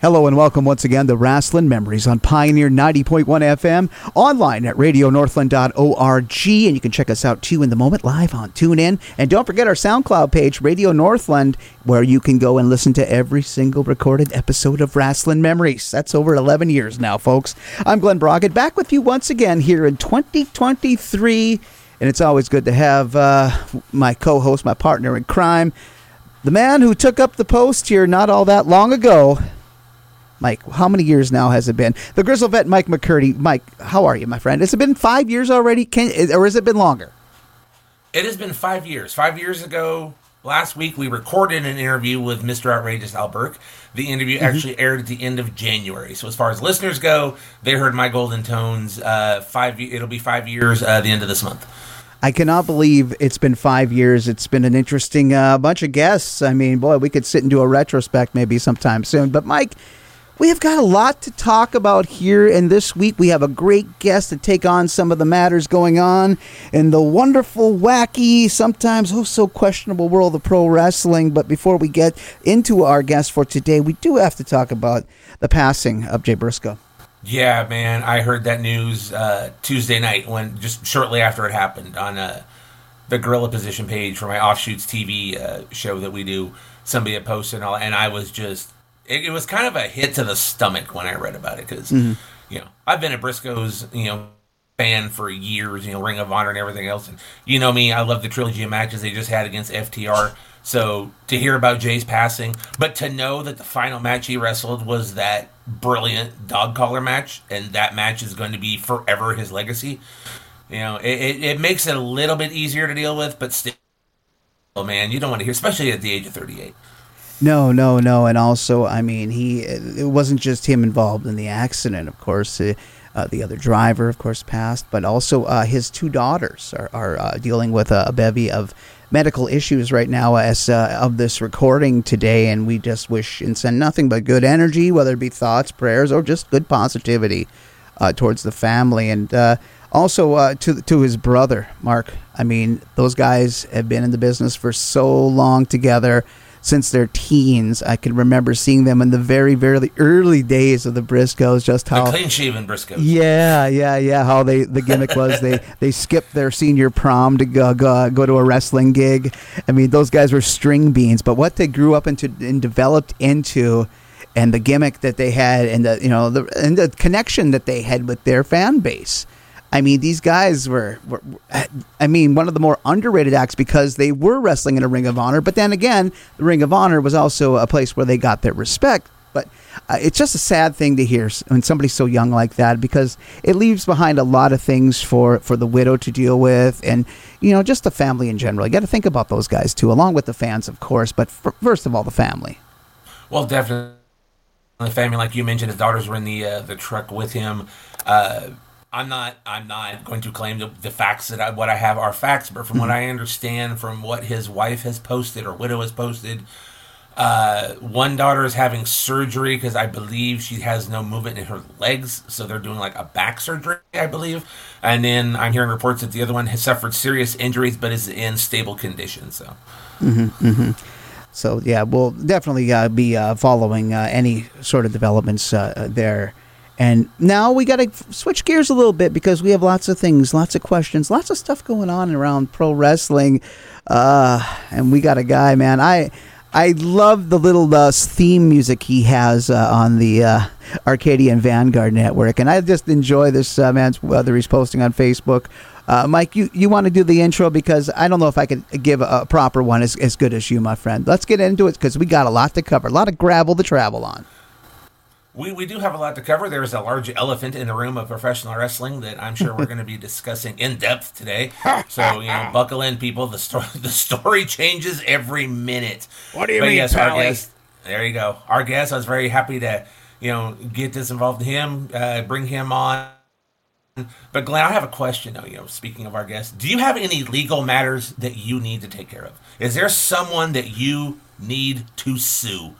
Hello and welcome once again to Wrestling Memories on Pioneer 90.1 FM, online at radionorthland.org, and you can check us out too in the moment live on TuneIn. And don't forget our SoundCloud page, Radio Northland, where you can go and listen to every single recorded episode of Wrestling Memories. That's over 11 years now, folks. I'm Glen Braget, back with you once again here in 2023, and it's always good to have uh, my co host, my partner in crime, the man who took up the post here not all that long ago. Mike, how many years now has it been? The Grizzle vet, Mike McCurdy. Mike, how are you, my friend? Has it been five years already? Can or has it been longer? It has been five years. Five years ago, last week, we recorded an interview with Mr. Outrageous Al Burke. The interview mm-hmm. actually aired at the end of January. So as far as listeners go, they heard my golden tones. Uh, five. It'll be five years uh, the end of this month. I cannot believe it's been five years. It's been an interesting uh, bunch of guests. I mean, boy, we could sit and do a retrospect maybe sometime soon. But Mike, we have got a lot to talk about here, and this week we have a great guest to take on some of the matters going on in the wonderful, wacky, sometimes oh so questionable world of pro wrestling. But before we get into our guest for today, we do have to talk about the passing of Jay Briscoe. Yeah, man, I heard that news uh, Tuesday night when just shortly after it happened on uh, the Gorilla Position page for my Offshoots TV uh, show that we do. Somebody had posted and all, and I was just it, it, was kind of a hit to the stomach when I read about it because mm-hmm. you know I've been a Briscoe's you know fan for years, you know Ring of Honor and everything else, and you know me, I love the trilogy of matches they just had against FTR. So to hear about Jay's passing, but to know that the final match he wrestled was that brilliant dog collar match, and that match is going to be forever his legacy. You know, it, it, it makes it a little bit easier to deal with, but still, oh man, you don't want to hear, especially at the age of 38. No, no, no, and also, I mean, he it wasn't just him involved in the accident. Of course, uh, uh, the other driver, of course, passed, but also uh, his two daughters are, are uh, dealing with a, a, bevy of medical issues right now as uh, of this recording today, and we just wish and send nothing but good energy, whether it be thoughts, prayers, or just good positivity uh, towards the family, and also to to his brother, Mark. I mean, those guys have been in the business for so long together since their teens. I can remember seeing them in the very, very early days of the Briscoes. Just how clean shaven Briscoes. Yeah, yeah, yeah. How they the gimmick was they they skipped their senior prom to go, go go to a wrestling gig. I mean, those guys were string beans. But what they grew up into and developed into. And the gimmick that they had, and the you know the and the connection that they had with their fan base, I mean, these guys were, were, I mean, one of the more underrated acts because they were wrestling in a Ring of Honor. But then again, the Ring of Honor was also a place where they got their respect. But uh, it's just a sad thing to hear when somebody's so young like that because it leaves behind a lot of things for, for the widow to deal with and, you know, just the family in general. You got to think about those guys too, along with the fans, of course. But first of all, the family. Well, definitely. The family, like you mentioned, his daughters were in the uh, the truck with him. Uh, I'm not I'm not going to claim the, the facts that I, what I have are facts, but from what I understand from what his wife has posted or widow has posted, uh, one daughter is having surgery because I believe she has no movement in her legs, so they're doing like a back surgery, I believe. And then I'm hearing reports that the other one has suffered serious injuries but is in stable condition. So. Mm-hmm, mm-hmm. So yeah, we'll definitely uh, be uh, following uh, any sort of developments uh, there and now we got to switch gears a little bit because we have lots of things, lots of questions, lots of stuff going on around pro wrestling. Uh, and we got a guy, man. I I love the little uh, theme music he has uh, on the uh, Arcadian Vanguard network, and I just enjoy this uh, man's whether he's posting on Facebook. Uh, Mike, you, you want to do the intro because I don't know if I could give a, a proper one as, as good as you, my friend. Let's get into it because we got a lot to cover, a lot of gravel to travel on. We, we do have a lot to cover. There's a large elephant in the room of professional wrestling that I'm sure we're going to be discussing in depth today. So you know, buckle in, people. The story the story changes every minute. What do you but mean, yes, Pally? Our guest, there you go. Our guest. I was very happy to you know get this involved in him, uh, bring him on. But Glen, I have a question though. You know, speaking of our guest, do you have any legal matters that you need to take care of? Is there someone that you need to sue?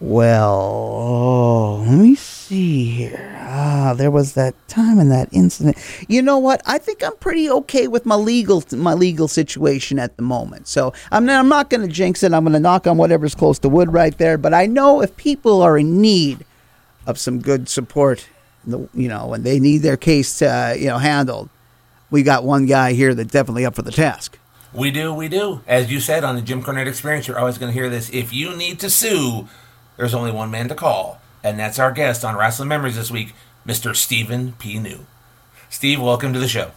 Well, oh, let me see here. Ah, there was that time and that incident. You know what? I think I'm pretty okay with my legal my legal situation at the moment. So I'm not, I'm not going to jinx it. I'm going to knock on whatever's close to wood right there. But I know if people are in need of some good support, you know, when they need their case, uh, you know, handled, we got one guy here that's definitely up for the task. We do, we do. As you said on the Jim Cornette Experience, you're always going to hear this. If you need to sue, there's only one man to call, and that's our guest on Wrestling Memories this week, Mr. Stephen P. New. Steve, welcome to the show.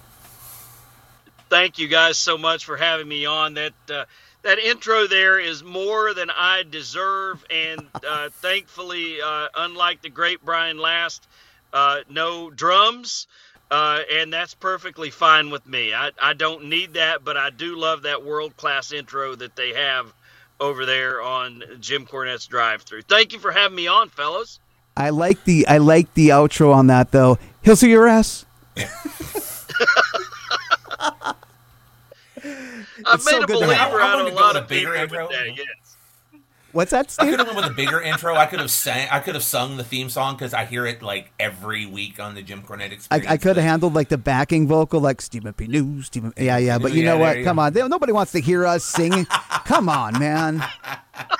Thank you guys so much for having me on. That uh, that intro there is more than I deserve, and uh, thankfully, uh, unlike the great Brian Last, uh, no drums. Uh, and that's perfectly fine with me. I, I don't need that, but I do love that world class intro that they have over there on Jim Cornette's drive through. Thank you for having me on, fellas. I like the I like the outro on that though. He'll see your ass. I've made so a believer out of a lot of bigger intro. Yes. What's that? Steve? I could have went with a bigger intro. I could have sang. I could have sung the theme song because I hear it like every week on the Jim Cornette experience. I, I could have handled like the backing vocal, like Stephen P. News, Stephen. Yeah, yeah. But you yeah, know what? Come go. on, they, nobody wants to hear us singing. Come on, man.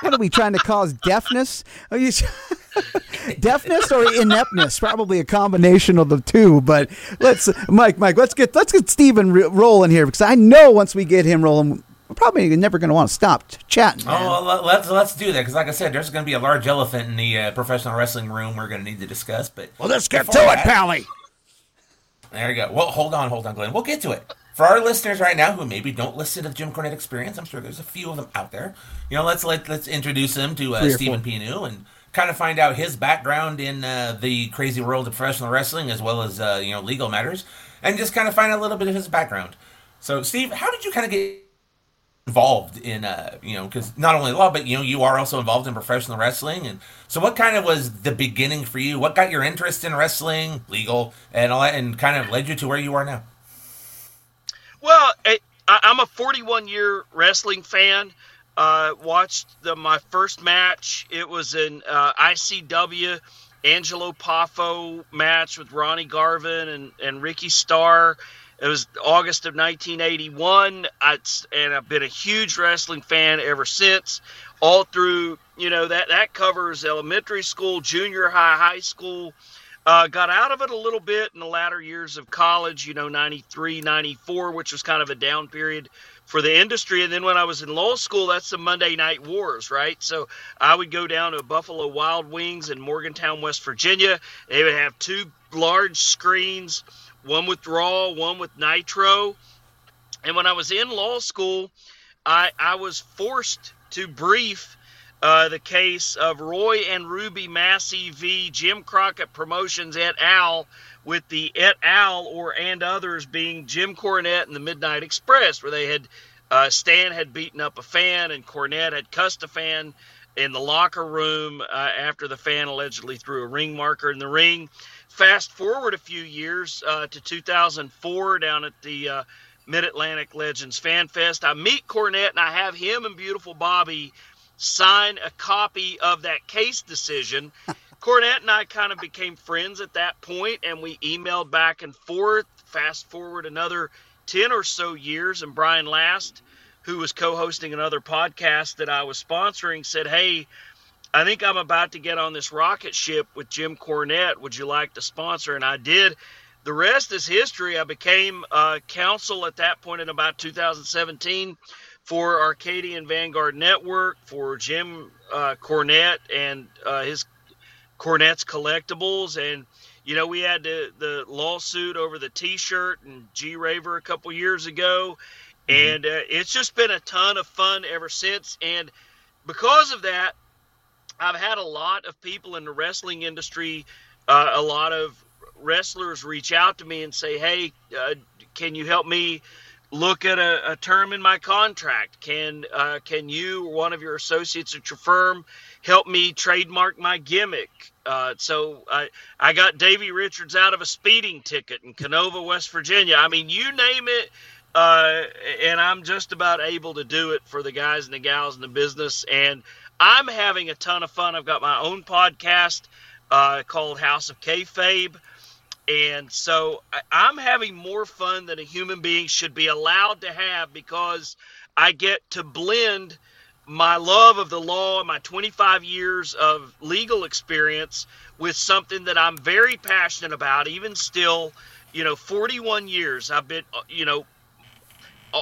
What are we trying to cause deafness? Are you? deafness or ineptness probably a combination of the two but let's mike mike let's get let's get stephen rolling here because i know once we get him rolling we're probably never going to want to stop chatting. Man. Oh, well, let's let's do that because, like I said, there's going to be a large elephant in the uh, professional wrestling room we're going to need to discuss. But well, let's get to that, it, Pally. There you go. Well, hold on, hold on, Glen. We'll get to it. For our listeners right now who maybe don't listen to the Jim Cornette Experience, I'm sure there's a few of them out there. You know, let's let let's introduce them to uh, Stephen P. New and kind of find out his background in uh, the crazy world of professional wrestling as well as uh, you know legal matters, and just kind of find out a little bit of his background. So, Steve, how did you kind of get involved in uh you know because not only law but you know you are also involved in professional wrestling. And so what kind of was the beginning for you? What got your interest in wrestling legal and all that and kind of led you to where you are now? Well I, i'm a 41 year wrestling fan. Uh watched the my first match. It was an uh, icw angelo poffo match with ronnie garvin and and ricky starr it was August of 1981, I, and I've been a huge wrestling fan ever since. All through, you know, that that covers elementary school, junior high, high school. Uh, got out of it a little bit in the latter years of college, you know, 93, 94, which was kind of a down period for the industry. And then when I was in law school, that's the Monday Night Wars, right? So I would go down to Buffalo Wild Wings in Morgantown, West Virginia. They would have two large screens one with Raw, one with Nitro. And when I was in law school, I, I was forced to brief uh, the case of Roy and Ruby Massey v. Jim Crockett Promotions et al., with the et al. or and others being Jim Cornette and the Midnight Express, where they had uh, Stan had beaten up a fan and Cornette had cussed a fan in the locker room uh, after the fan allegedly threw a ring marker in the ring. Fast forward a few years uh, to 2004 down at the uh, Mid Atlantic Legends Fan Fest. I meet Cornette and I have him and beautiful Bobby sign a copy of that case decision. Cornette and I kind of became friends at that point and we emailed back and forth. Fast forward another 10 or so years, and Brian Last, who was co hosting another podcast that I was sponsoring, said, Hey, I think I'm about to get on this rocket ship with Jim Cornette. Would you like to sponsor? And I did. The rest is history. I became uh, counsel at that point in about 2017 for Arcadian Vanguard Network, for Jim uh, Cornette and uh, his Cornette's Collectibles. And, you know, we had the, the lawsuit over the t shirt and G Raver a couple years ago. Mm-hmm. And uh, it's just been a ton of fun ever since. And because of that, I've had a lot of people in the wrestling industry, uh, a lot of wrestlers reach out to me and say, "Hey, uh, can you help me look at a, a term in my contract? Can uh, can you or one of your associates at your firm help me trademark my gimmick?" Uh, so I I got Davey Richards out of a speeding ticket in Kenova, West Virginia. I mean, you name it. Uh, and I'm just about able to do it for the guys and the gals in the business. And I'm having a ton of fun. I've got my own podcast uh, called House of Kayfabe. and so I'm having more fun than a human being should be allowed to have because I get to blend my love of the law and my 25 years of legal experience with something that I'm very passionate about, even still, you know, 41 years. I've been, uh, you know,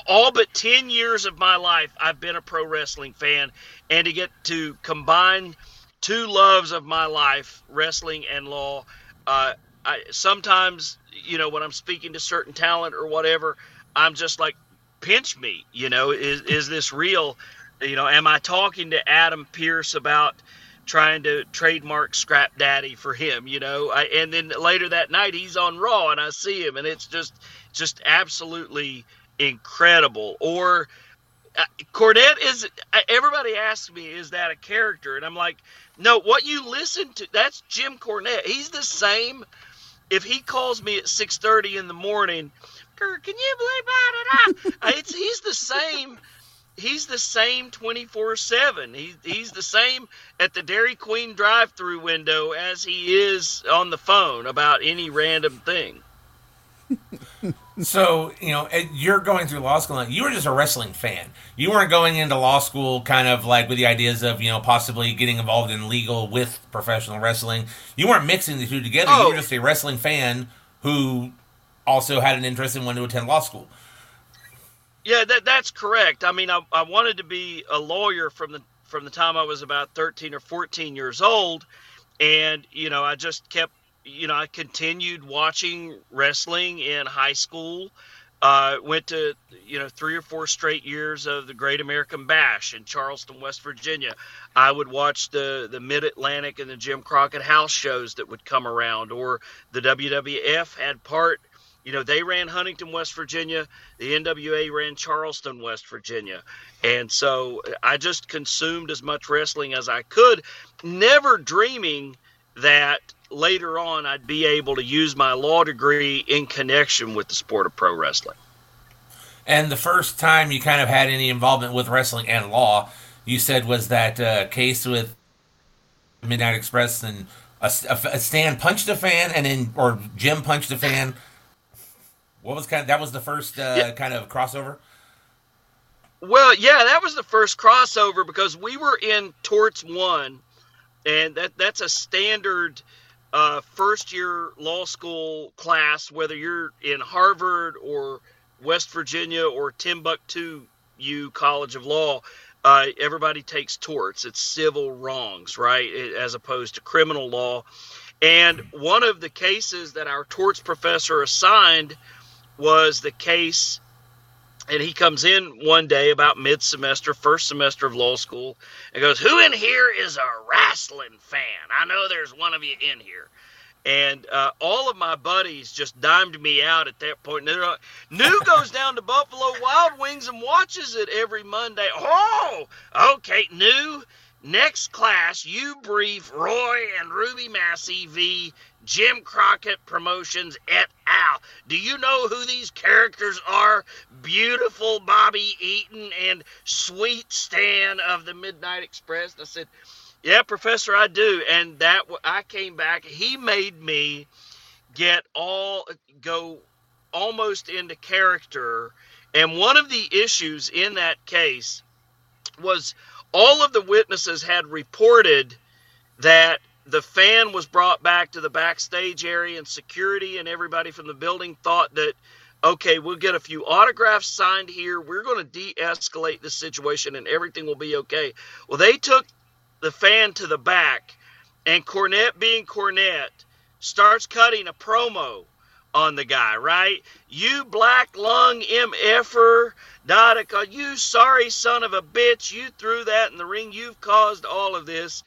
all but 10 years of my life, I've been a pro wrestling fan. And to get to combine two loves of my life, wrestling and law, uh, I, sometimes, you know, when I'm speaking to certain talent or whatever, I'm just like, pinch me, you know, is, is this real? You know, am I talking to Adam Pearce about trying to trademark Scrap Daddy for him? You know, I, and then later that night he's on Raw and I see him and it's just, just absolutely incredible. Or uh, Cornette is, everybody asks me, is that a character? And I'm like, no, what you listen to, that's Jim Cornette. He's the same if he calls me at 6:30 in the morning, can you believe that? it's he's the same. He's the same 24/7. He, he's the same at the Dairy Queen drive-through window as he is on the phone about any random thing so you know you're going through law school you were just a wrestling fan. You weren't going into law school kind of like with the ideas of you know possibly getting involved in legal with professional wrestling. You weren't mixing the two together. Oh. you were oh. just a wrestling fan who also had an interest in wanting to attend law school. Yeah that, that's correct. I mean I, I wanted to be a lawyer from the from the time i was about 13 or 14 years old. And you know i just kept you know, I continued watching wrestling in high school. Uh, went to you know three or four straight years of the Great American Bash in Charleston, West Virginia. I would watch the the Mid Atlantic and the Jim Crockett House shows that would come around, or the WWF had part. You know, they ran Huntington, West Virginia. The NWA ran Charleston, West Virginia. And so I just consumed as much wrestling as I could, never dreaming that later on I'd be able to use my law degree in connection with the sport of pro wrestling. And the first time you kind of had any involvement with wrestling and law, you said was that uh, case with Midnight Express and a, a, Stan punched a fan and then or Jim punched a fan. What was kind of, that was the first uh, yeah. kind of crossover? Well, yeah, that was the first crossover because we were in Torts One, and that that's a standard uh, first year law school class, whether you're in Harvard or West Virginia or Timbuktu U College of Law, uh, everybody takes torts. It's civil wrongs, right, as opposed to criminal law. And one of the cases that our torts professor assigned was the case and he comes in one day about mid semester, first semester of law school, and goes, Who in here is a wrestling fan? I know there's one of you in here. And uh, all of my buddies just dimed me out at that point. And like, New goes down to Buffalo Wild Wings and watches it every Monday. Oh, okay, New. Next class, you brief Roy and Ruby Massey v. Jim Crockett Promotions et al. Do you know who these characters are? Beautiful Bobby Eaton and Sweet Stan of the Midnight Express. I said, Yeah, Professor, I do. And that I came back. He made me get all go almost into character. And one of the issues in that case was all of the witnesses had reported that the fan was brought back to the backstage area and security and everybody from the building thought that okay we'll get a few autographs signed here. We're going to de-escalate the situation and everything will be okay. Well they took the fan to the back and cornette being cornette starts cutting a promo on the guy right you black lung mf'er Dodica, you sorry son of a bitch you threw that in the ring you've caused all of this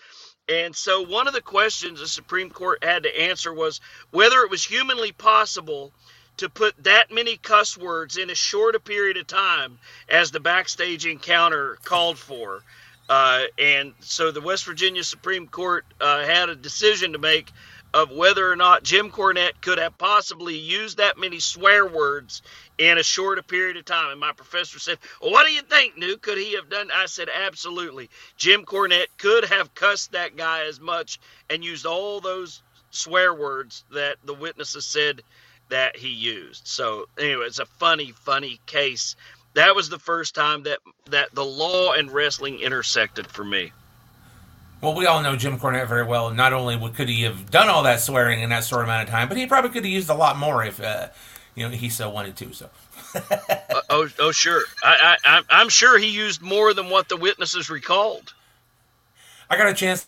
and so, one of the questions the Supreme Court had to answer was whether it was humanly possible to put that many cuss words in as short a period of time as the backstage encounter called for. Uh, and so, the West Virginia Supreme Court uh, had a decision to make of whether or not Jim Cornette could have possibly used that many swear words in a short period of time. And my professor said, Well, what do you think, New? Could he have done? I said, Absolutely. Jim Cornette could have cussed that guy as much and used all those swear words that the witnesses said that he used. So anyway, it's a funny, funny case. That was the first time that that the law and wrestling intersected for me. Well, we all know Jim Cornette very well. Not only could he have done all that swearing in that short amount of time, but he probably could have used a lot more if, uh, you know, he so wanted to. So. uh, oh, oh, sure. I, I, I'm sure he used more than what the witnesses recalled. I got a chance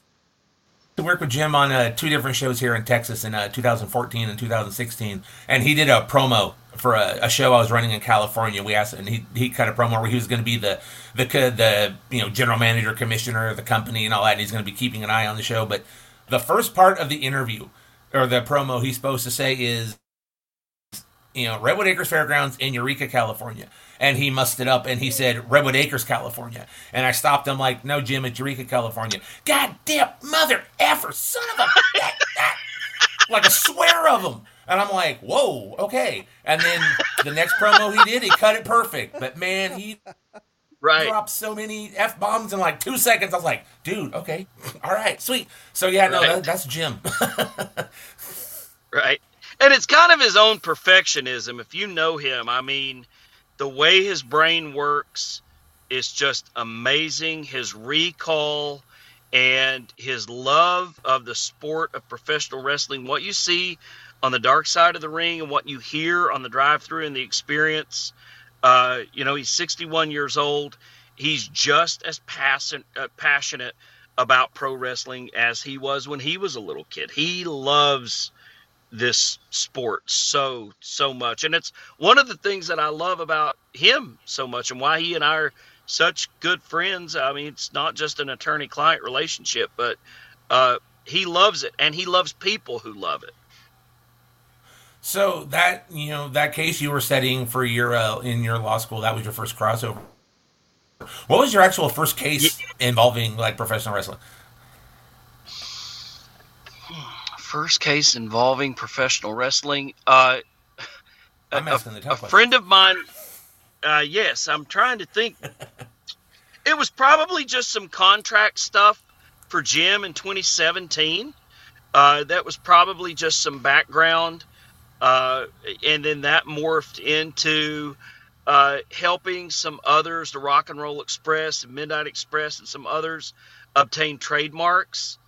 to work with Jim on uh, two different shows here in Texas in uh, 2014 and 2016, and he did a promo for a, a, show I was running in California. We asked, and he he cut a promo where he was going to be the the the you know general manager, commissioner of the company, and all that. And he's going to be keeping an eye on the show. But the first part of the interview or the promo he's supposed to say is, you know, Redwood Acres Fairgrounds in Eureka, California. And he mussed it up and he said Redwood Acres, California. And I stopped him like, no, Jim, it's Eureka, California. God damn mother effer, son of a like a swear of him. And I'm like, whoa, okay. And then the next promo he did, he cut it perfect. But man, he right. dropped so many f bombs in like two seconds. I was like, dude, okay, all right, sweet. So yeah, no, right. that, that's Jim. right, and it's kind of his own perfectionism. If you know him, I mean, the way his brain works is just amazing. His recall and his love of the sport of professional wrestling. What you see on the dark side of the ring and what you hear on the drive through and the experience. Uh, you know, he's 61 years old. He's just as passion, uh, passionate about pro wrestling as he was when he was a little kid. He loves this sport so so much and it's one of the things that I love about him so much and why he and I are such good friends. I mean, it's not just an attorney client relationship, but uh, he loves it and he loves people who love it. So that you know that case you were studying for your uh, in your law school that was your first crossover. What was your actual first case involving like professional wrestling? First case involving professional wrestling. Uh, I'm asking a, the tough a friend of mine. Uh, yes, I'm trying to think. it was probably just some contract stuff for Jim in 2017. Uh, that was probably just some background uh, and then that morphed into uh, helping some others, the Rock and Roll Express and Midnight Express, and some others obtain trademarks.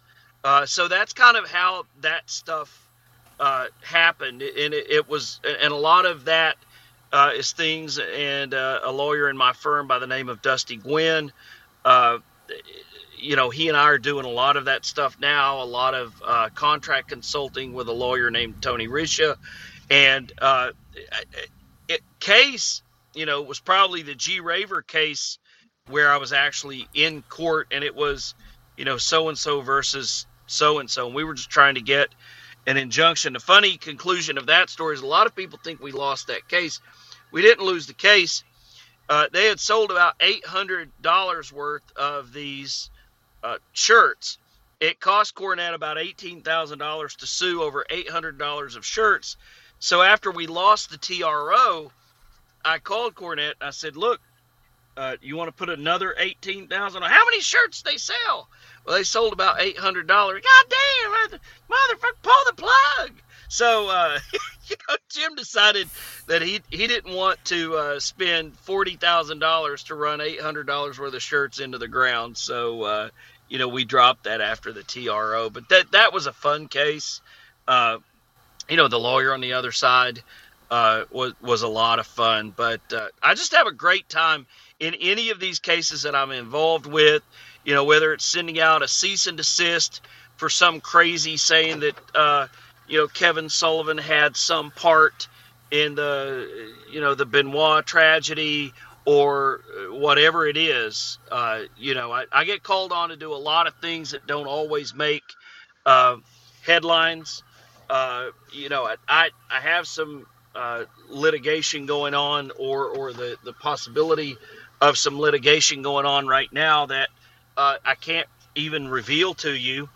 Uh, so that's kind of how that stuff uh, happened, and it, it, was, and a lot of that uh, is things. And uh, a lawyer in my firm by the name of Dusty Gwynn you know, he and I are doing a lot of that stuff now, a lot of uh, contract consulting with a lawyer named Tony Risha. And uh, it, case, you know, was probably the G Raver case where I was actually in court and it was, you know, so and so versus so and so. And we were just trying to get an injunction. The funny conclusion of that story is a lot of people think we lost that case. We didn't lose the case. Uh, they had sold about $800 worth of these uh, shirts. It cost Cornette about eighteen thousand dollars to sue over eight hundred dollars of shirts. So after we lost the TRO, I called Cornette. I said, "Look, uh, you want to put another eighteen thousand? How many shirts they sell? Well, they sold about eight hundred dollars. God damn, motherfucker, pull the plug. So, uh, you know, Jim decided that he he didn't want to uh, spend forty thousand dollars to run eight hundred dollars worth of shirts into the ground. So, uh, you know, we dropped that after the TRO. But that that was a fun case. Uh, you know, the lawyer on the other side uh, was was a lot of fun. But uh, I just have a great time in any of these cases that I'm involved with. You know, whether it's sending out a cease and desist for some crazy saying that you know, Kevin Sullivan had some part in the, you know, the Benoit tragedy or whatever it is. Uh, you know, I, I, get called on to do a lot of things that don't always make uh, headlines. Uh, you know, I, I have some uh, litigation going on or, or the, the possibility of some litigation going on right now that uh, I can't even reveal to you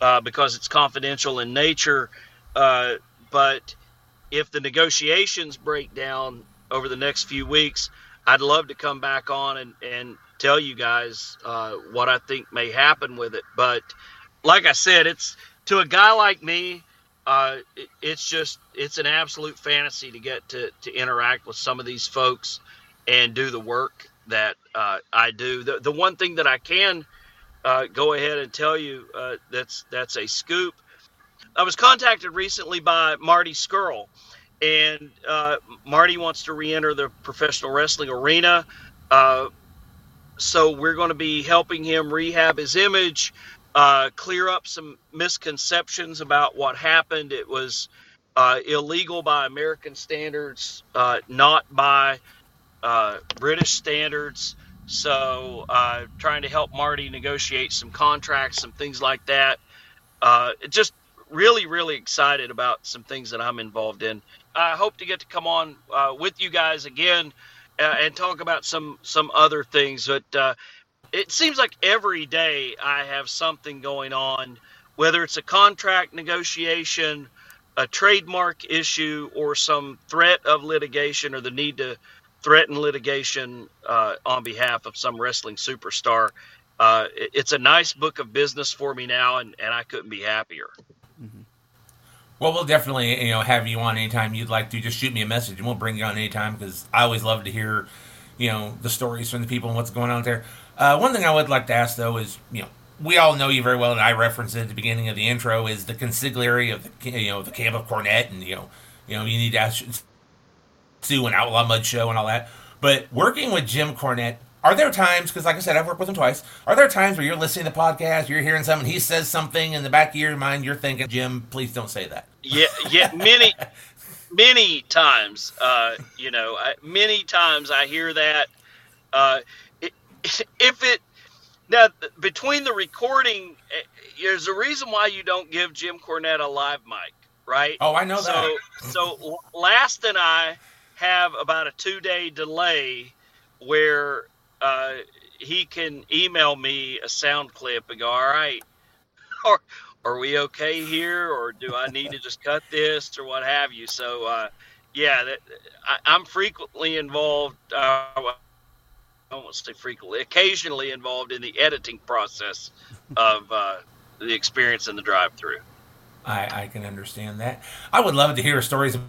uh, because it's confidential in nature uh, but if the negotiations break down over the next few weeks, I'd love to come back on and, and tell you guys uh, what I think may happen with it. But like I said, it's to a guy like me, uh, it, it's just it's an absolute fantasy to get to to interact with some of these folks and do the work that uh, I do. The the one thing that I can uh, go ahead and tell you uh, that's that's a scoop. I was contacted recently by Marty Scurll, and uh, Marty wants to re-enter the professional wrestling arena. Uh, so we're going to be helping him rehab his image, uh, clear up some misconceptions about what happened. It was uh, illegal by American standards, uh, not by uh, British standards. So, trying to help Marty negotiate some contracts, some things like that. Just really, really excited about some things that I'm involved in. I hope to get to come on with you guys again uh, and talk about some some other things. But uh, it seems like every day I have something going on, whether it's a contract negotiation, a trademark issue, or some threat of litigation or the need to threaten litigation uh, on behalf of some wrestling superstar. Uh, it's a nice book of business for me now, and, and I couldn't be happier. Well, we'll definitely you know have you on anytime you'd like to. Just shoot me a message, and we'll bring you on anytime because I always love to hear you know the stories from the people and what's going on there. Uh, one thing I would like to ask though is you know we all know you very well, and I referenced it at the beginning of the intro is the consigliere of the you know the camp of Cornette, and you know you know you need to ask Sue an Outlaw Mud show and all that. But working with Jim Cornette, are there times because like i said i've worked with him twice. Are there times where you're listening to the podcast you're hearing something he says something in the back of your mind you're thinking jim please don't say that. Yeah yeah many many times uh, you know I, many times i hear that uh, it, if it now between the recording eh, there's a reason why you don't give jim cornette a live mic right? Oh i know so, that. so last and i have about a two day delay where uh, he can email me a sound clip and go, all right, or are we okay here, or do I need to just cut this, or what have you? So, uh, yeah, that, I, am frequently involved. Uh, I won't say frequently, occasionally involved in the editing process of uh, the experience in the drive-through. I, I can understand that. I would love to hear stories of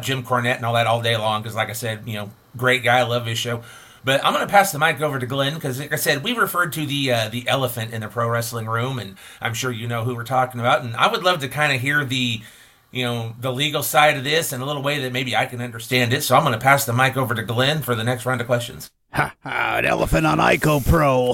Jim Cornette and all that all day long because, like I said, you know, great guy. I love his show. But I'm going to pass the mic over to Glen because, like I said, we referred to the uh, the elephant in the pro wrestling room, and I'm sure you know who we're talking about. And I would love to kind of hear the, you know, the legal side of this in a little way that maybe I can understand it. So I'm going to pass the mic over to Glen for the next round of questions. Ha ha! An elephant on Ico Pro.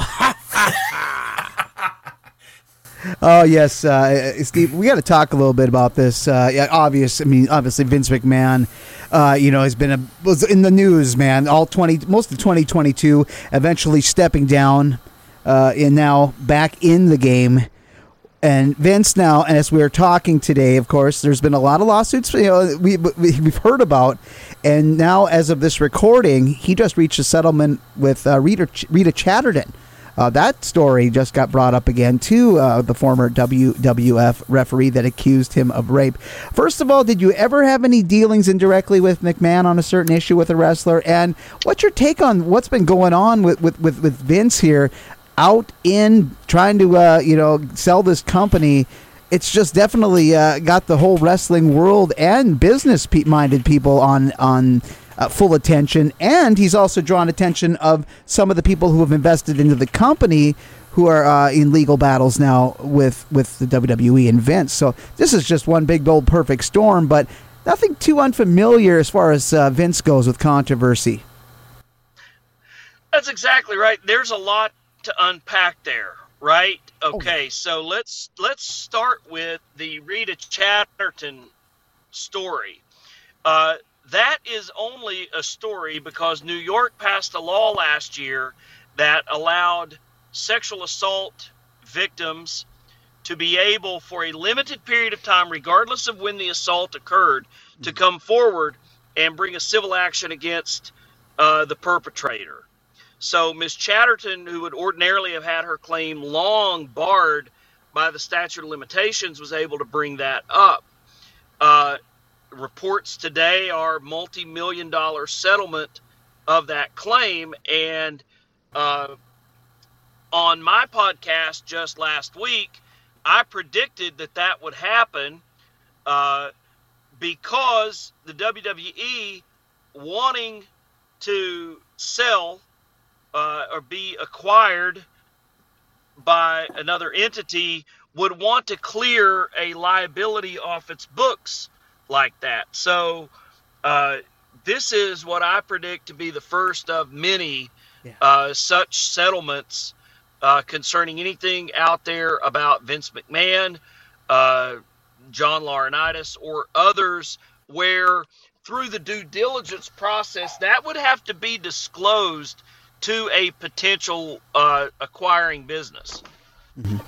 Oh yes, uh, Steve. We got to talk a little bit about this. Uh, yeah, obvious. I mean, obviously Vince McMahon uh, you know, has been a, was in the news, man. All twenty, most of twenty twenty two, eventually stepping down, uh, and now back in the game. And Vince now, as we are talking today, of course, there's been a lot of lawsuits. You know, we, we have heard about, and now as of this recording, he just reached a settlement with uh, Rita Rita Chatterton uh, that story just got brought up again to uh, the former WWF referee that accused him of rape. First of all, did you ever have any dealings indirectly with McMahon on a certain issue with a wrestler? And what's your take on what's been going on with, with, with, with Vince here out in trying to, uh, you know, sell this company? It's just definitely uh, got the whole wrestling world and business minded people on on uh, full attention, and he's also drawn attention of some of the people who have invested into the company who are uh, in legal battles now with with the WWE and Vince. So this is just one big bold, perfect storm, but nothing too unfamiliar as far as uh, Vince goes with controversy. That's exactly right. There's a lot to unpack there, right? Oh. Okay, oh. so let's let's start with the Rita Chatterton story. Uh, that is only a story because New York passed a law last year that allowed sexual assault victims to be able, for a limited period of time, regardless of when the assault occurred, to come forward and bring a civil action against uh, the perpetrator. So, Ms. Chatterton, who would ordinarily have had her claim long barred by the statute of limitations, was able to bring that up. Uh, reports today are multi-million dollar settlement of that claim. And uh, on my podcast just last week i predicted that that would happen uh, because the WWE wanting to sell uh, or be acquired by another entity would want to clear a liability off its books like that. So, uh, this is what I predict to be the first of many yeah. uh, such settlements uh, concerning anything out there about Vince McMahon, uh, John Laurinaitis, or others, where through the due diligence process that would have to be disclosed to a potential uh, acquiring business. Mm-hmm.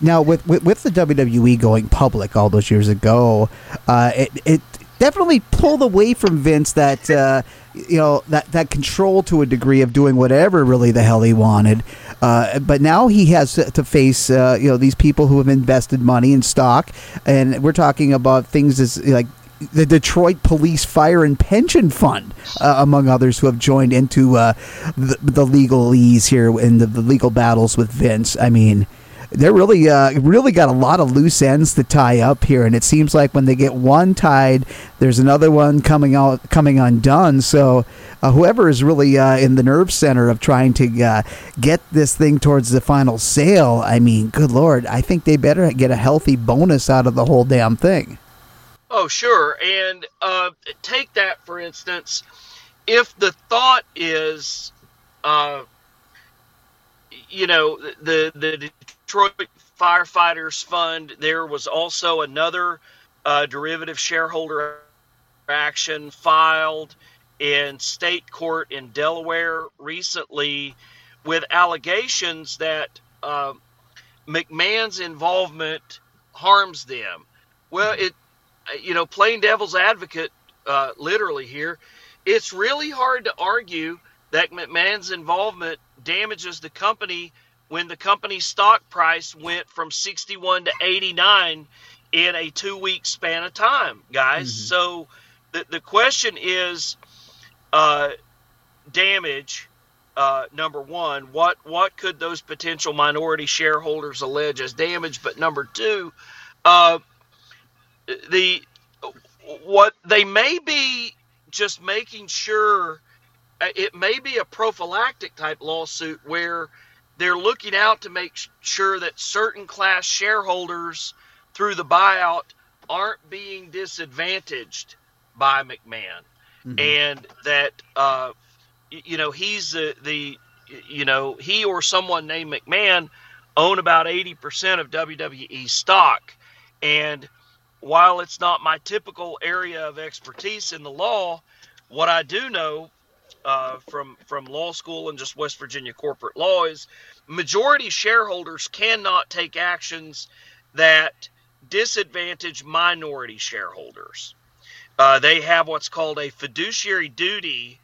Now, with, with, with the WWE going public all those years ago, uh, it it definitely pulled away from Vince that uh, you know that that control to a degree of doing whatever really the hell he wanted. Uh, but now he has to face uh, you know these people who have invested money in stock, and we're talking about things as like the Detroit Police Fire and Pension Fund, uh, among others, who have joined into uh, the, the legalese here in the, the, legal battles with Vince. I mean, they're really uh, really got a lot of loose ends to tie up here, and it seems like when they get one tied, there's another one coming out coming undone. So uh, whoever is really uh, in the nerve center of trying to uh, get this thing towards the final sale, I mean, good lord, I think they better get a healthy bonus out of the whole damn thing. Oh, sure, and uh, take that for instance. If the thought is uh, you know the the Detroit Firefighters Fund. There was also another uh, derivative shareholder action filed in state court in Delaware recently with allegations that uh, McMahon's involvement harms them. Well, it, you know, plain devil's advocate, uh, literally here, it's really hard to argue that McMahon's involvement damages the company when the company's stock price went from 61 to 89 in a two week span of time, guys. Mm-hmm. So the, the question is uh, damage. Uh, number one, what what could those potential minority shareholders allege as damage? But number two, uh, the what they may be just making sure uh, it may be a prophylactic type lawsuit where they're looking out to make sure that certain class shareholders through the buyout aren't being disadvantaged by McMahon, mm-hmm. and that uh, you know he's the the you know he or someone named McMahon own about eighty percent of WWE stock, and while it's not my typical area of expertise in the law, what I do know uh, from from law school and just West Virginia corporate law is majority shareholders cannot take actions that disadvantage minority shareholders. Uh, they have what's called a fiduciary duty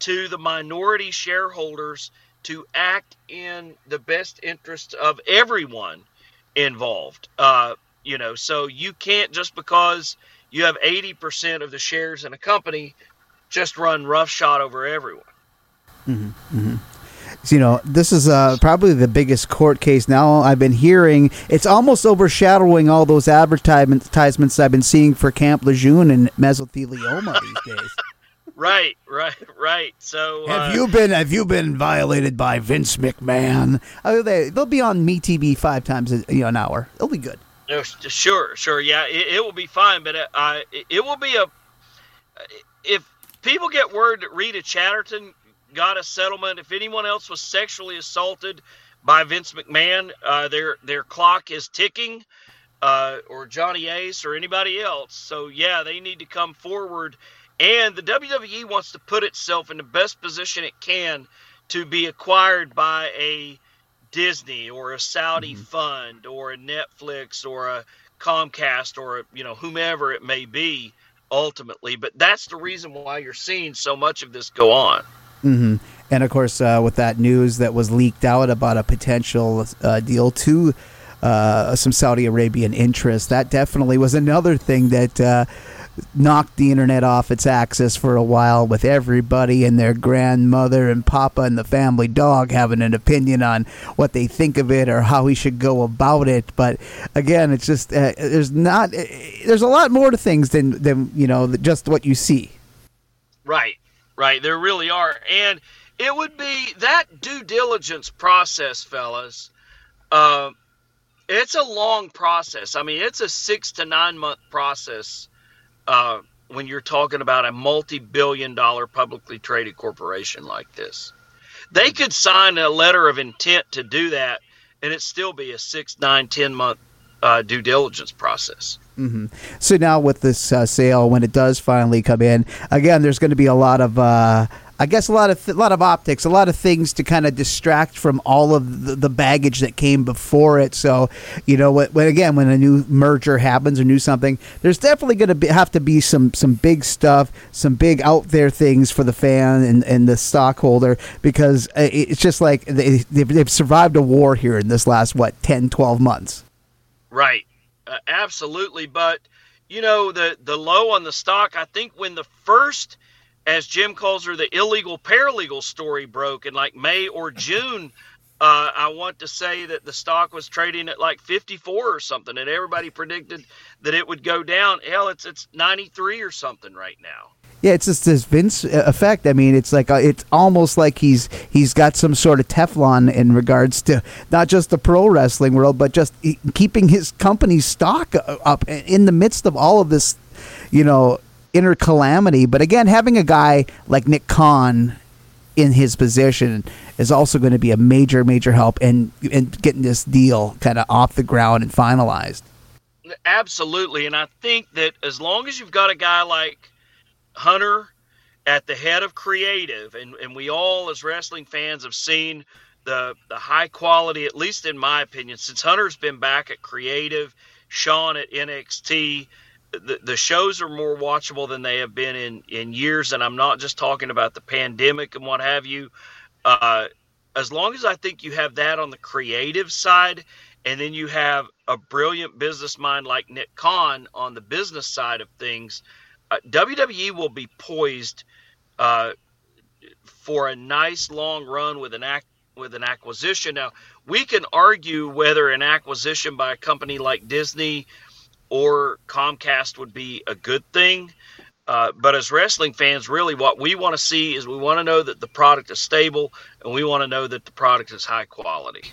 to the minority shareholders to act in the best interest of everyone involved. Uh, you know, so you can't just because you have 80% of the shares in a company just run roughshod over everyone. Mm-hmm, mm-hmm. So, you know, this is uh, probably the biggest court case now I've been hearing. It's almost overshadowing all those advertisements I've been seeing for Camp Lejeune and mesothelioma these days. Right, right, right. So have uh, you been have you been violated by Vince McMahon? Oh, they they'll be on MeTV five times a, you know, an hour. It'll be good. Sure, sure, yeah, it, it will be fine. But uh, it will be a if people get word that Rita Chatterton got a settlement. If anyone else was sexually assaulted by Vince McMahon, uh, their their clock is ticking, uh, or Johnny Ace or anybody else. So yeah, they need to come forward. And the WWE wants to put itself in the best position it can to be acquired by a Disney or a Saudi mm-hmm. fund or a Netflix or a Comcast or you know whomever it may be ultimately. But that's the reason why you're seeing so much of this go on. Mm-hmm. And of course, uh, with that news that was leaked out about a potential uh, deal to uh, some Saudi Arabian interest, that definitely was another thing that uh, knocked the internet off its axis for a while with everybody and their grandmother and papa and the family dog having an opinion on what they think of it or how we should go about it. But again it's just uh, there's not uh, there's a lot more to things than than you know just what you see. Right. Right. There really are. And it would be that due diligence process fellas uh, it's a long process. I mean it's a six to nine month process uh, when you're talking about a multi-billion dollar publicly traded corporation like this. They could sign a letter of intent to do that, and it still be a six, nine, ten month uh, due diligence process. Mm-hmm. So now with this uh, sale, when it does finally come in, again, there's going to be a lot of uh, I guess a lot of th- lot of optics, a lot of things to kind of distract from all of the, the, baggage that came before it. So, you know, when, again, when a new merger happens or new something, there's definitely going to have to be some some big stuff, some big out there things for the fan and, and the stockholder because uh, it's just like they they've, they've survived a war here in this last what 10, 12 months. Right, uh, absolutely. But you know, the the low on the stock. I think when the first as Jim calls her, the illegal paralegal story broke in like May or June. Uh, I want to say that the stock was trading at like 54 or something, and everybody predicted that it would go down. Hell, it's it's 93 or something right now. Yeah, it's just this Vince effect. I mean, it's like uh, it's almost like he's he's got some sort of Teflon in regards to not just the pro wrestling world, but just keeping his company's stock uh, up in the midst of all of this, you know, inner calamity. But again, having a guy like Nick Khan in his position is also going to be a major, major help in in getting this deal kind of off the ground and finalized. Absolutely, and I think that as long as you've got a guy like Hunter at the head of creative, and, and we all as wrestling fans have seen the the high quality, at least in my opinion, since Hunter's been back at creative, Shawn at NXT the, the shows are more watchable than they have been in, in years. And I'm not just talking about the pandemic and what have you. Uh, as long as I think you have that on the creative side, and then you have a brilliant business mind like Nick Khan on the business side of things, uh, WWE will be poised uh, for a nice long run with an act with an acquisition. Now we can argue whether an acquisition by a company like Disney or Comcast would be a good thing. Uh, but as wrestling fans, really what we want to see is we want to know that the product is stable and we want to know that the product is high quality.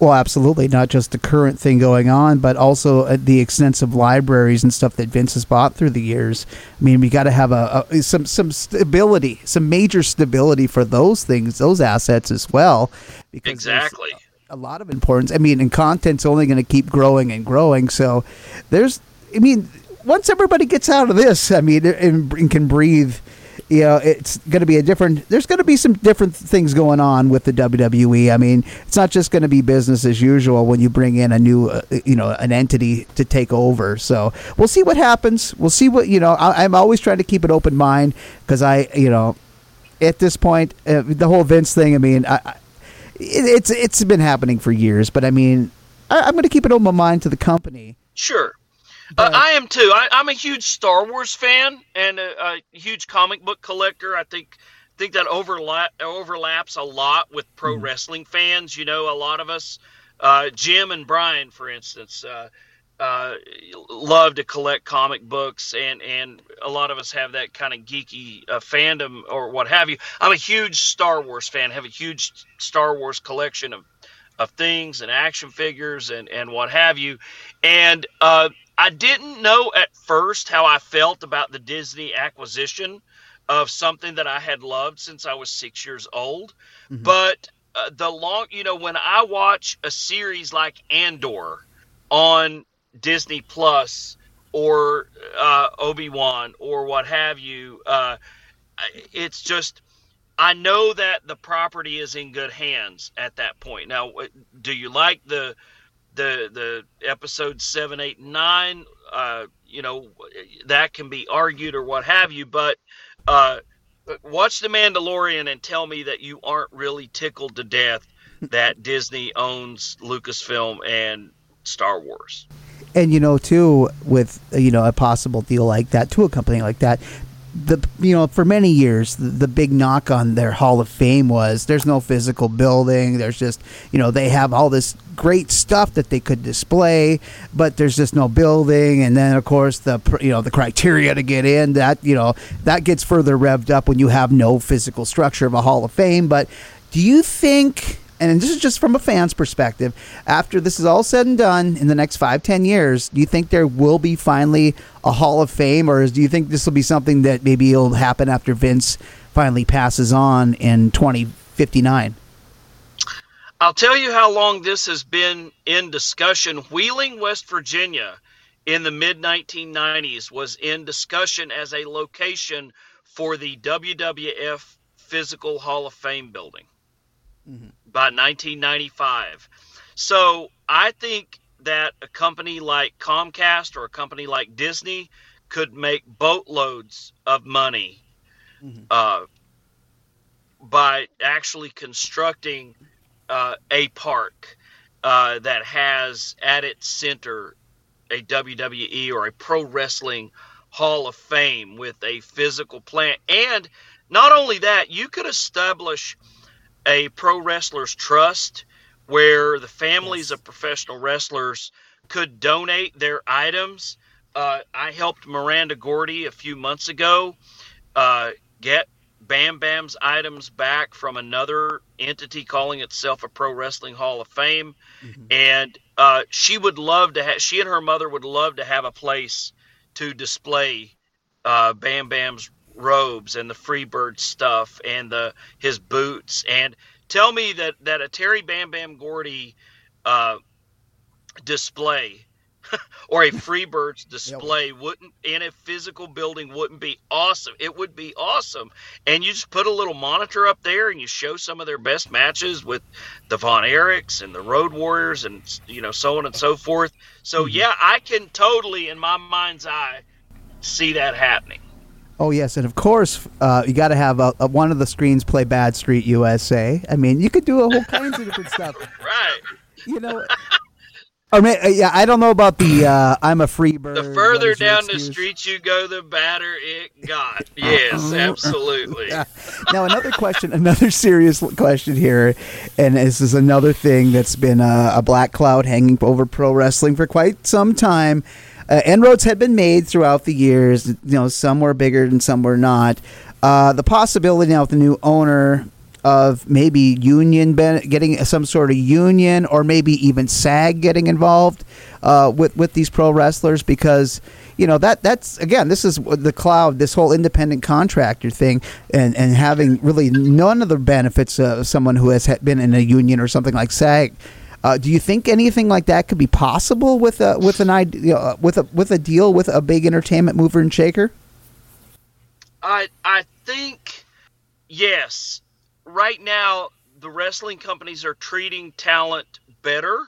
Well, absolutely. Not just the current thing going on, but also uh, the extensive libraries and stuff that Vince has bought through the years. I mean, we got to have a, a, some some stability, some major stability for those things, those assets as well. Because exactly a lot of importance. I mean, and content's only going to keep growing and growing. So there's, I mean, once everybody gets out of this, I mean, and, and can breathe, you know, it's going to be a different. There's going to be some different things going on with the WWE. I mean, it's not just going to be business as usual when you bring in a new, uh, you know, an entity to take over. So we'll see what happens. We'll see what you know. I, am always trying to keep an open mind because I, you know, at this point, uh, the whole Vince thing. I mean, I, it's it's been happening for years, but I mean, I, am going to keep it on my mind to the company. Sure. Uh, I am too. I, am a huge Star Wars fan and a, a, huge comic book collector. I think think that overlap overlaps a lot with pro mm. wrestling fans. You know, a lot of us, uh, Jim and Brian, for instance, uh, uh, love to collect comic books, and and a lot of us have that kind of geeky uh, fandom or what have you. I'm a huge Star Wars fan. Have a huge Star Wars collection of of things and action figures and and what have you. And uh, I didn't know at first how I felt about the Disney acquisition of something that I had loved since I was six years old, mm-hmm. but uh, the long you know when I watch a series like Andor on Disney Plus or uh, Obi Wan or what have you. Uh, it's just I know that the property is in good hands at that point. Now, do you like the the the episode seven, eight, nine? Uh, you know that can be argued or what have you, but uh, watch the Mandalorian and tell me that you aren't really tickled to death that Disney owns Lucasfilm and Star Wars And you know, too, with you know a possible deal like that to a company like that, the you know for many years the, the, big knock on their Hall of Fame was there's no physical building. There's just you know they have all this great stuff that they could display, but there's just no building. And then of course the you know the criteria to get in that you know that gets further revved up when you have no physical structure of a Hall of Fame. But do you think? And this is just from a fan's perspective, after this is all said and done in the next five, ten years, do you think there will be finally a Hall of Fame, or do you think this will be something that maybe will happen after Vince finally passes on in 2059? I'll tell you how long this has been in discussion. Wheeling, West Virginia, in the mid 1990s, was in discussion as a location for the WWF Physical Hall of Fame building mm-hmm. By 1995. So I think that a company like Comcast or a company like Disney could make boatloads of money mm-hmm. uh, by actually constructing uh, a park uh, that has at its center a WWE or a pro wrestling Hall of Fame with a physical plant. And not only that, you could establish a pro wrestlers trust where the families yes. of professional wrestlers could donate their items. Uh, I helped Miranda Gordy a few months ago uh, get Bam Bam's items back from another entity calling itself a Pro Wrestling Hall of Fame, mm-hmm. and uh, she would love to have. She and her mother would love to have a place to display uh, Bam Bam's robes and the Freebird stuff and the his boots and tell me that that a Terry Bam Bam Gordy uh, display or a Freebirds display yep. wouldn't in a physical building wouldn't be awesome. It would be awesome. And you just put a little monitor up there and you show some of their best matches with the Von Erichs and the Road Warriors and you know so on and so forth. So mm-hmm. yeah, I can totally in my mind's eye see that happening. Oh yes, and of course uh, you got to have a, a, one of the screens play Bad Street USA. I mean, you could do a whole kinds of different stuff. Right. You know. Or may, uh, yeah, I don't know about the uh, I'm a free bird. The further down the street you go, the badder it got. Yes, uh-huh. absolutely. Now another question, another serious question here, and this is another thing that's been a, a black cloud hanging over pro wrestling for quite some time uh, inroads had been made throughout the years. You know, some were bigger and some were not. Uh, the possibility now with the new owner of maybe union getting some sort of union or maybe even SAG getting involved uh, with with these pro wrestlers because you know that that's again this is the cloud this whole independent contractor thing and and having really none of the benefits of someone who has been in a union or something like SAG uh, do you think anything like that could be possible with a with an idea uh, with a with a deal with a big entertainment mover and shaker? I I think yes. Right now, the wrestling companies are treating talent better,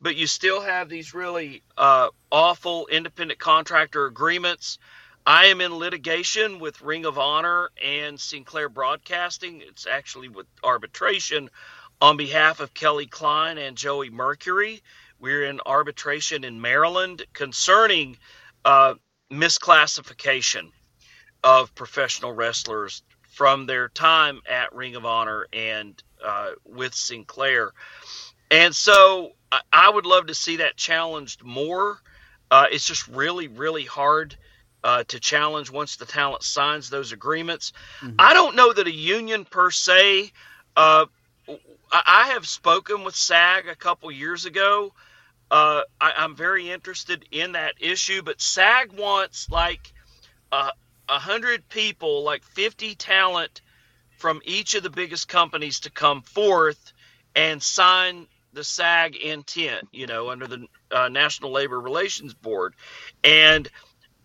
but you still have these really uh, awful independent contractor agreements. I am in litigation with Ring of Honor and Sinclair Broadcasting. It's actually with arbitration on behalf of Kelly Klein and Joey Mercury, we're in arbitration in Maryland concerning uh, misclassification of professional wrestlers from their time at Ring of Honor and uh, with Sinclair. And so I, would love to see that challenged more. Uh, it's just really, really hard uh, to challenge once the talent signs those agreements. Mm-hmm. I don't know that a union per se uh, I have spoken with SAG a couple years ago. Uh, I, am very interested in that issue, but SAG wants like a uh, hundred people, like 50 talent from each of the biggest companies to come forth and sign the SAG intent, you know, under the uh, National Labor Relations Board. And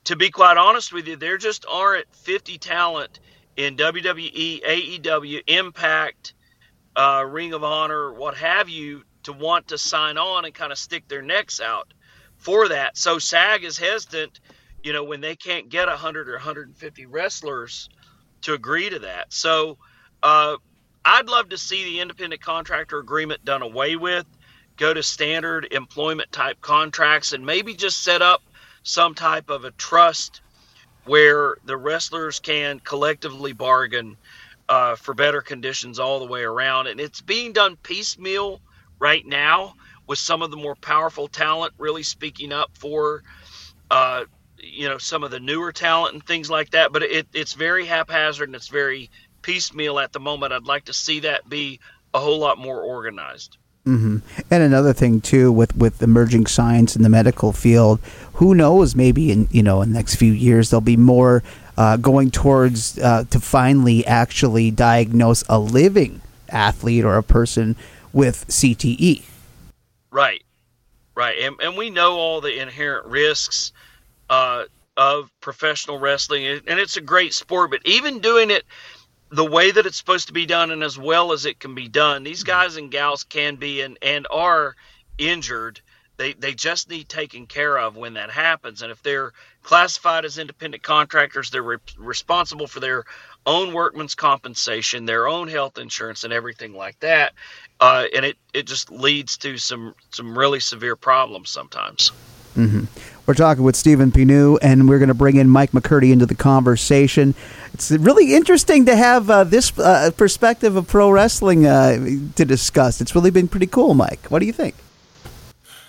to be quite honest with you, there just aren't 50 talent in WWE, AEW, Impact, uh, Ring of Honor, what have you, to want to sign on and kind of stick their necks out for that. So SAG is hesitant, you know, when they can't get 100 or 150 wrestlers to agree to that. So uh, I'd love to see the independent contractor agreement done away with go to standard employment type contracts and maybe just set up some type of a trust where the wrestlers can collectively bargain uh, for better conditions all the way around. And it's being done piecemeal right now with some of the more powerful talent really speaking up for, uh, you know, some of the newer talent and things like that. But it, it's very haphazard and it's very piecemeal at the moment. I'd like to see that be a whole lot more organized. Mm-hmm. And another thing too, with with emerging science in the medical field, who knows? Maybe in you know in the next few years there'll be more uh, going towards uh, to finally actually diagnose a living athlete or a person with CTE. Right, right, and and we know all the inherent risks uh, of professional wrestling, and it's a great sport. But even doing it the way that it's supposed to be done and as well as it can be done. These mm-hmm. guys and gals can be and, and are injured. They, they just need taken care of when that happens. And if they're classified as independent contractors, they're re- responsible for their own workman's compensation, their own health insurance, and everything like that. Uh, and it, it just leads to some some really severe problems sometimes. Mm-hmm. We're talking with Stephen P. New, and we're going to bring in Mike McCurdy into the conversation. It's really interesting to have uh, this uh, perspective of pro wrestling uh, to discuss. It's really been pretty cool, Mike. What do you think?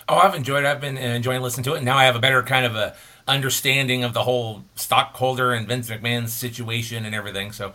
Oh, I've enjoyed it. I've been enjoying listening to it. And now I have a better kind of a understanding of the whole stockholder and Vince McMahon's situation and everything. So,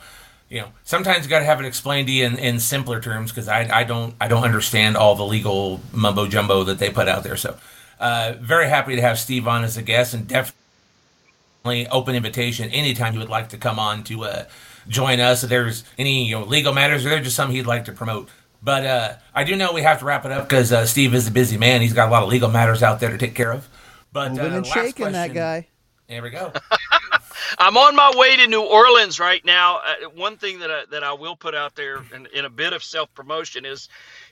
you know, sometimes you got to have it explained to you in, in simpler terms because I, I don't I don't understand all the legal mumbo jumbo that they put out there. So uh, very happy to have Steve on as a guest, and definitely open invitation anytime you would like to come on to uh, join us. If there's any you know legal matters, or there's just something he'd like to promote. But uh, I do know we have to wrap it up because uh, Steve is a busy man. He's got a lot of legal matters out there to take care of. But moving uh, and shaking question, that guy. There we go. I'm on my way to New Orleans right now. Uh, one thing that I, that I will put out there in, in a bit of self promotion is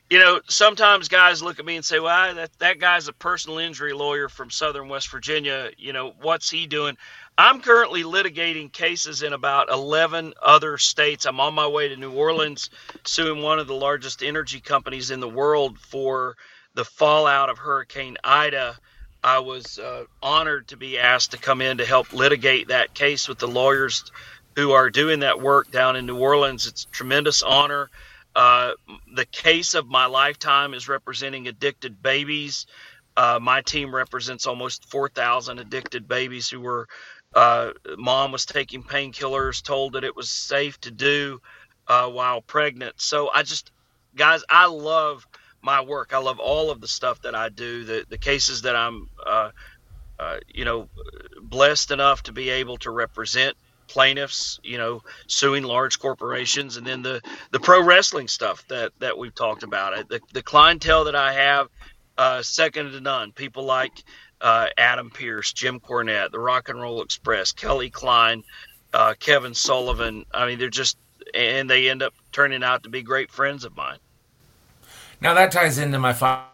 you know, sometimes guys look at me and say, "Well, that that guy's a personal injury lawyer from Southern West Virginia. You know, what's he doing?" I'm currently litigating cases in about 11 other states. I'm on my way to New Orleans, suing one of the largest energy companies in the world for the fallout of Hurricane Ida. I was uh, honored to be asked to come in to help litigate that case with the lawyers who are doing that work down in New Orleans. It's a tremendous honor. Uh, the case of my lifetime is representing addicted babies. Uh, my team represents almost 4,000 addicted babies who were, uh, mom was taking painkillers, told that it was safe to do uh, while pregnant. So I just, guys, I love my work. I love all of the stuff that I do, the, the cases that I'm, uh, you know, blessed enough to be able to represent plaintiffs, you know, suing large corporations, and then the the pro wrestling stuff that that we've talked about. The the clientele that I have, uh, second to none. People like uh, Adam Pearce, Jim Cornette, the Rock and Roll Express, Kelly Klein, uh, Kevin Sullivan. I mean, they're just and they end up turning out to be great friends of mine. Now that ties into my final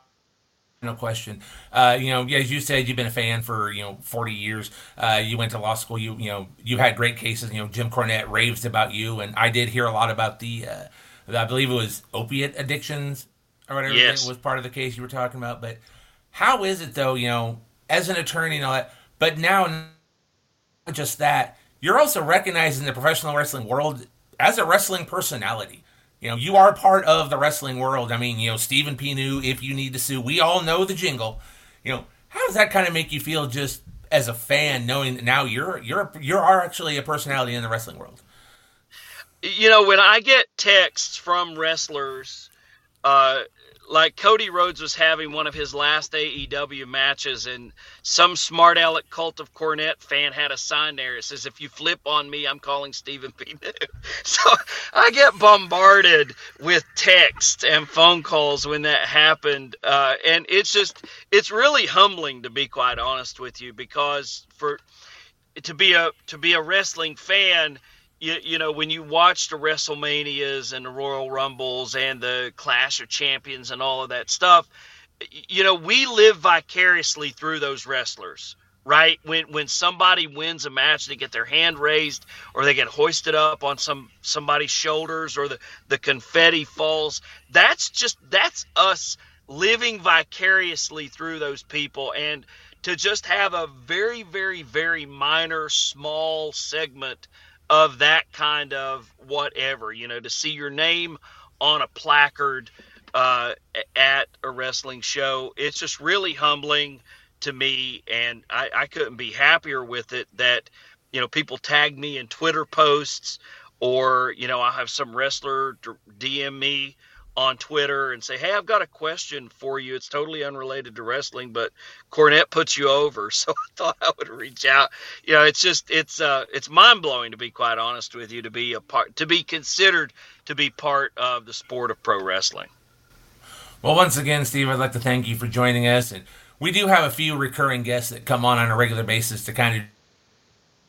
question. Uh, you know, as you said, you've been a fan for you know 40 years. Uh, you went to law school. You you know you had great cases. You know, Jim Cornette raves about you, and I did hear a lot about the. Uh, I believe it was opiate addictions or whatever yes. was part of the case you were talking about. But how is it though? You know, as an attorney and all that, but now not just that, you're also recognized in the professional wrestling world as a wrestling personality. You know, you are part of the wrestling world. I mean, you know, Stephen P. New, if you need to sue, we all know the jingle. You know, how does that kind of make you feel just as a fan, knowing now you're you're you're actually a personality in the wrestling world? You know, when I get texts from wrestlers uh, like Cody Rhodes was having one of his last AEW matches, and some smart aleck cult of Cornette fan had a sign there. It says, "If you flip on me, I'm calling Stephen P. so I get bombarded with text and phone calls when that happened, uh, and it's just it's really humbling to be quite honest with you because for to be a to be a wrestling fan you, you know when you watch the WrestleManias and the Royal Rumbles and the Clash of Champions and all of that stuff, you know we live vicariously through those wrestlers, right? When when somebody wins a match, they get their hand raised or they get hoisted up on some somebody's shoulders or the the confetti falls. That's just that's us living vicariously through those people and to just have a very, very, very minor, small segment of that kind of whatever, you know, to see your name on a placard uh, at a wrestling show. It's just really humbling to me, and I, I couldn't be happier with it that, you know, people tag me in Twitter posts or, you know, I have some wrestler DM me on Twitter and say, "Hey, I've got a question for you. It's totally unrelated to wrestling, but Cornette puts you over, so I thought I would reach out." You know, it's just it's uh it's mind blowing to be quite honest with you to be a part to be considered to be part of the sport of pro wrestling. Well, once again, Steve, I'd like to thank you for joining us, and we do have a few recurring guests that come on on a regular basis to kind of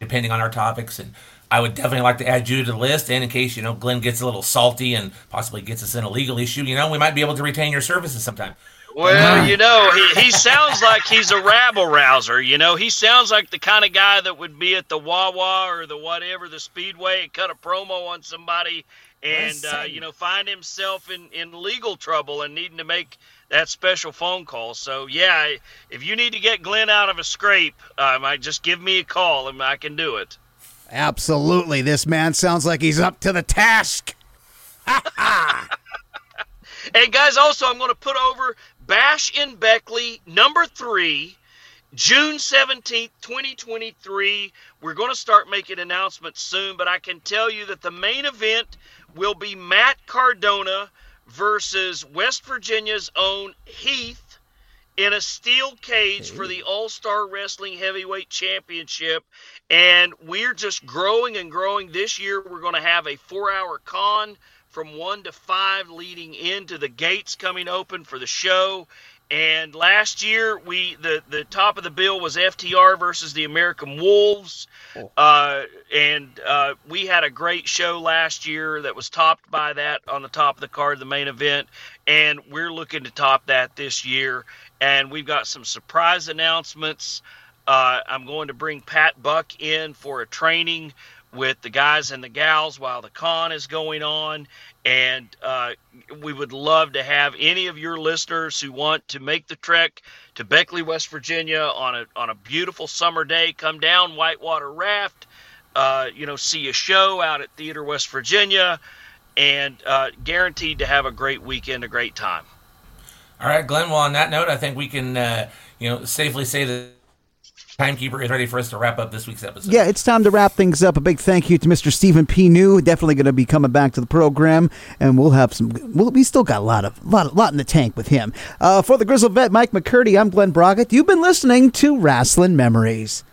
depending on our topics and I would definitely like to add you to the list. And in case, you know, Glen gets a little salty and possibly gets us in a legal issue, you know, we might be able to retain your services sometime. Well, you know, he, he sounds like he's a rabble rouser. You know, he sounds like the kind of guy that would be at the Wawa or the whatever, the Speedway, and cut a promo on somebody and, uh, you know, find himself in, in legal trouble and needing to make that special phone call. So, yeah, if you need to get Glen out of a scrape, um, I just give me a call and I can do it. Absolutely. This man sounds like he's up to the task. and guys, also, I'm going to put over Bash in Beckley, number three, June 17th, 2023. We're going to start making announcements soon, but I can tell you that the main event will be Matt Cardona versus West Virginia's own Heath in a steel cage for the All Star Wrestling Heavyweight Championship. And we're just growing and growing. This year, we're going to have a four hour con from 1 to 5 leading into the gates coming open for the show. And last year, we the, the top of the bill was FTR versus the American Wolves. Oh. Uh, and uh, we had a great show last year that was topped by that on the top of the card, the main event. And we're looking to top that this year. And we've got some surprise announcements. Uh, I'm going to bring Pat Buck in for a training with the guys and the gals while the con is going on. And uh, we would love to have any of your listeners who want to make the trek to Beckley, West Virginia on a, on a beautiful summer day, come down Whitewater Raft, uh, you know, see a show out at Theater West Virginia, and uh, guaranteed to have a great weekend, a great time. All right, Glen. Well, on that note, I think we can, uh, you know, safely say that timekeeper is ready for us to wrap up this week's episode. Yeah, it's time to wrap things up. A big thank you to Mr. Stephen P. New. Definitely going to be coming back to the program, and we'll have some. We'll, we still got a lot of lot, lot in the tank with him. Uh, for the Grizzle Vet, Mike McCurdy, I'm Glen Braget. You've been listening to Rasslin Memories.